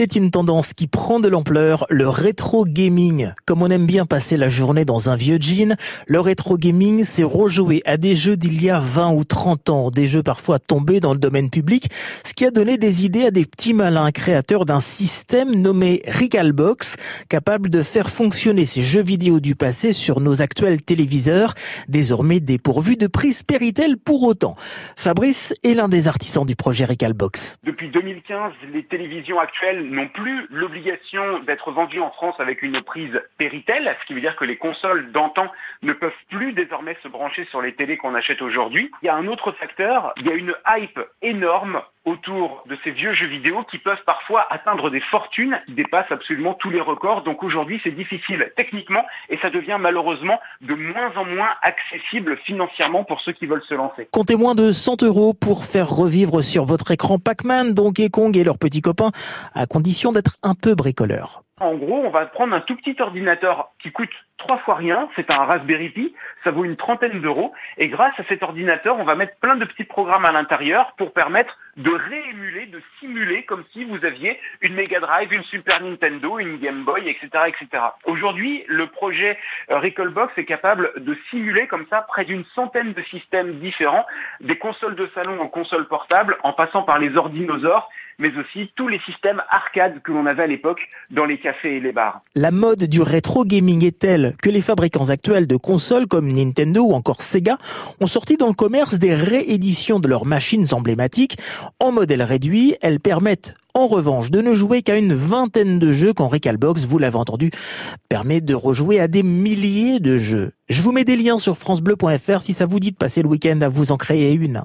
C'est une tendance qui prend de l'ampleur, le rétro gaming. Comme on aime bien passer la journée dans un vieux jean, le rétro gaming, c'est rejouer à des jeux d'il y a 20 ou 30 ans, des jeux parfois tombés dans le domaine public, ce qui a donné des idées à des petits malins créateurs d'un système nommé Recalbox, capable de faire fonctionner ces jeux vidéo du passé sur nos actuels téléviseurs, désormais dépourvus de prise Péritel pour autant. Fabrice est l'un des artisans du projet Recalbox. Depuis 2015, les télévisions actuelles n'ont plus l'obligation d'être vendues en France avec une prise Péritel, ce qui veut dire que les consoles d'antan ne peuvent plus désormais se brancher sur les télés qu'on achète aujourd'hui. Il y a un autre facteur, il y a une hype énorme autour de ces vieux jeux vidéo qui peuvent parfois atteindre des fortunes qui dépassent absolument tous les records. Donc aujourd'hui, c'est difficile techniquement et ça devient malheureusement de moins en moins accessible financièrement pour ceux qui veulent se lancer. Comptez moins de 100 euros pour faire revivre sur votre écran Pac-Man, Donkey Kong et leurs petits copains, à condition d'être un peu bricoleur. En gros, on va prendre un tout petit ordinateur qui coûte trois fois rien, c'est un Raspberry Pi, ça vaut une trentaine d'euros, et grâce à cet ordinateur, on va mettre plein de petits programmes à l'intérieur pour permettre de réémuler, de simuler comme si vous aviez une Mega Drive, une Super Nintendo, une Game Boy, etc. etc. Aujourd'hui, le projet euh, Recallbox est capable de simuler comme ça près d'une centaine de systèmes différents, des consoles de salon en consoles portables, en passant par les ordinosaures, mais aussi tous les systèmes arcade que l'on avait à l'époque dans les cafés et les bars. La mode du rétro gaming est telle que les fabricants actuels de consoles comme Nintendo ou encore Sega ont sorti dans le commerce des rééditions de leurs machines emblématiques en modèle réduit. Elles permettent en revanche de ne jouer qu'à une vingtaine de jeux quand Recalbox, vous l'avez entendu, permet de rejouer à des milliers de jeux. Je vous mets des liens sur francebleu.fr si ça vous dit de passer le week-end à vous en créer une.